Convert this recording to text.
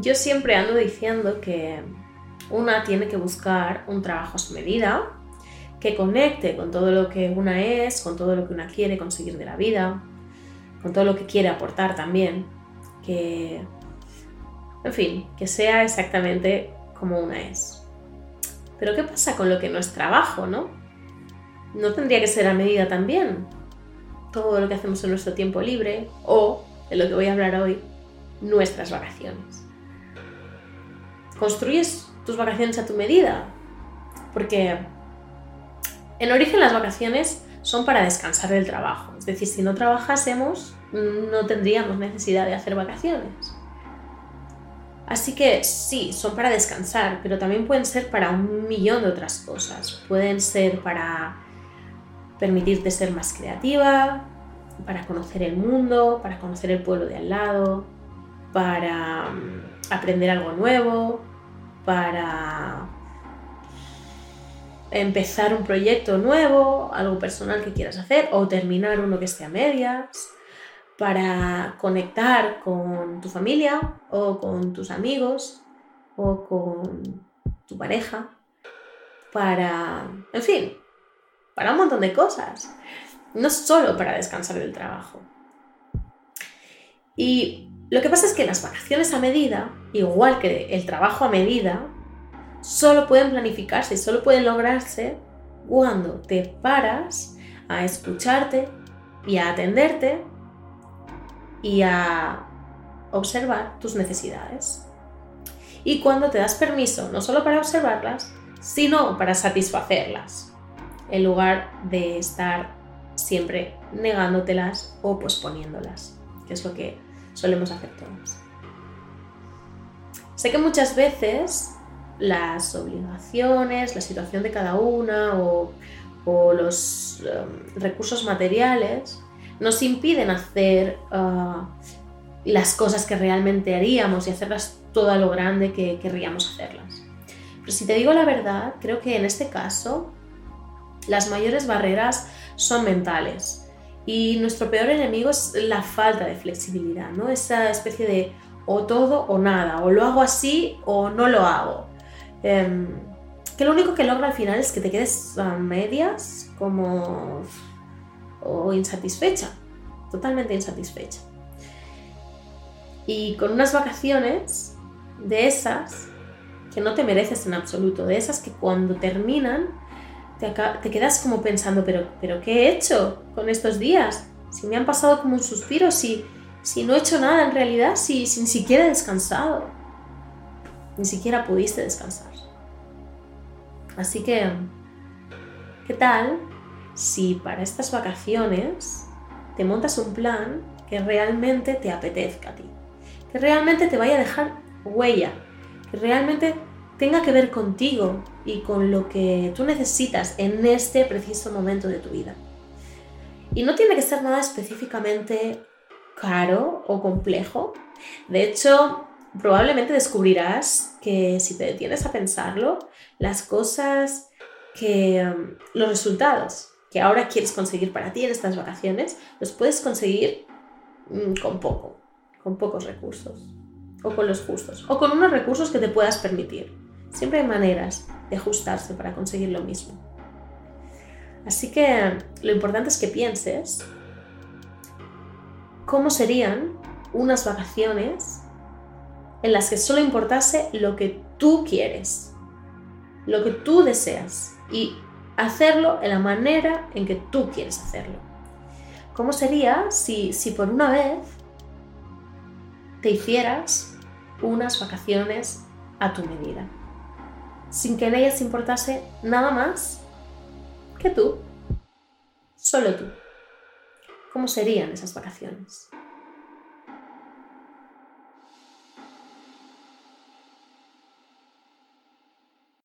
yo siempre ando diciendo que una tiene que buscar un trabajo a su medida, que conecte con todo lo que una es, con todo lo que una quiere conseguir de la vida, con todo lo que quiere aportar también, que, en fin, que sea exactamente como una es. Pero ¿qué pasa con lo que no es trabajo, no? ¿No tendría que ser a medida también? Todo lo que hacemos en nuestro tiempo libre o, de lo que voy a hablar hoy, nuestras vacaciones. ¿Construyes tus vacaciones a tu medida? Porque en origen las vacaciones son para descansar del trabajo. Es decir, si no trabajásemos, no tendríamos necesidad de hacer vacaciones. Así que sí, son para descansar, pero también pueden ser para un millón de otras cosas. Pueden ser para permitirte ser más creativa, para conocer el mundo, para conocer el pueblo de al lado, para mm, aprender algo nuevo, para empezar un proyecto nuevo, algo personal que quieras hacer o terminar uno que esté a medias, para conectar con tu familia o con tus amigos o con tu pareja, para, en fin, para un montón de cosas, no solo para descansar del trabajo. Y lo que pasa es que las vacaciones a medida, igual que el trabajo a medida, solo pueden planificarse y solo pueden lograrse cuando te paras a escucharte y a atenderte y a observar tus necesidades. Y cuando te das permiso no solo para observarlas, sino para satisfacerlas, en lugar de estar siempre negándotelas o posponiéndolas, que es lo que solemos hacer todos. Sé que muchas veces las obligaciones, la situación de cada una o, los um, recursos materiales nos impiden hacer uh, las cosas que realmente haríamos y hacerlas todo a lo grande que querríamos hacerlas. Pero si te digo la verdad, creo que en este caso las mayores barreras son mentales y nuestro peor enemigo es la falta de flexibilidad, ¿no? Esa especie de o todo o nada, o lo hago así o no lo hago. Em, que lo único que logra al final es que te quedes a medias como o insatisfecha, totalmente insatisfecha. Y con unas vacaciones de esas que no te mereces en absoluto, de esas que cuando terminan te, quedas como pensando, pero, pero ¿qué he hecho con estos días? Si me han pasado como un suspiro, si, si no he hecho nada en realidad, si, si ni siquiera he descansado, ni siquiera pudiste descansar. Así que, ¿qué tal si para estas vacaciones te montas un plan que realmente te apetezca a ti? Que realmente te vaya a dejar huella, que realmente tenga que ver contigo y con lo que tú necesitas en este preciso momento de tu vida. Y no tiene que ser nada específicamente caro o complejo. De hecho, probablemente descubrirás que si te detienes a pensarlo, las cosas que um, los resultados que ahora quieres conseguir para ti en estas vacaciones, los puedes conseguir mm, con poco, con pocos recursos, o con los justos, o con unos recursos que te puedas permitir. Siempre hay maneras de ajustarse para conseguir lo mismo. Así que lo importante es que pienses cómo serían unas vacaciones en las que solo importase lo que tú quieres, lo que tú deseas y hacerlo en la manera en que tú quieres hacerlo. ¿Cómo sería si, si por una vez te hicieras unas vacaciones a tu medida? Sin que en ellas importase nada más que tú, solo tú. ¿Cómo serían esas vacaciones?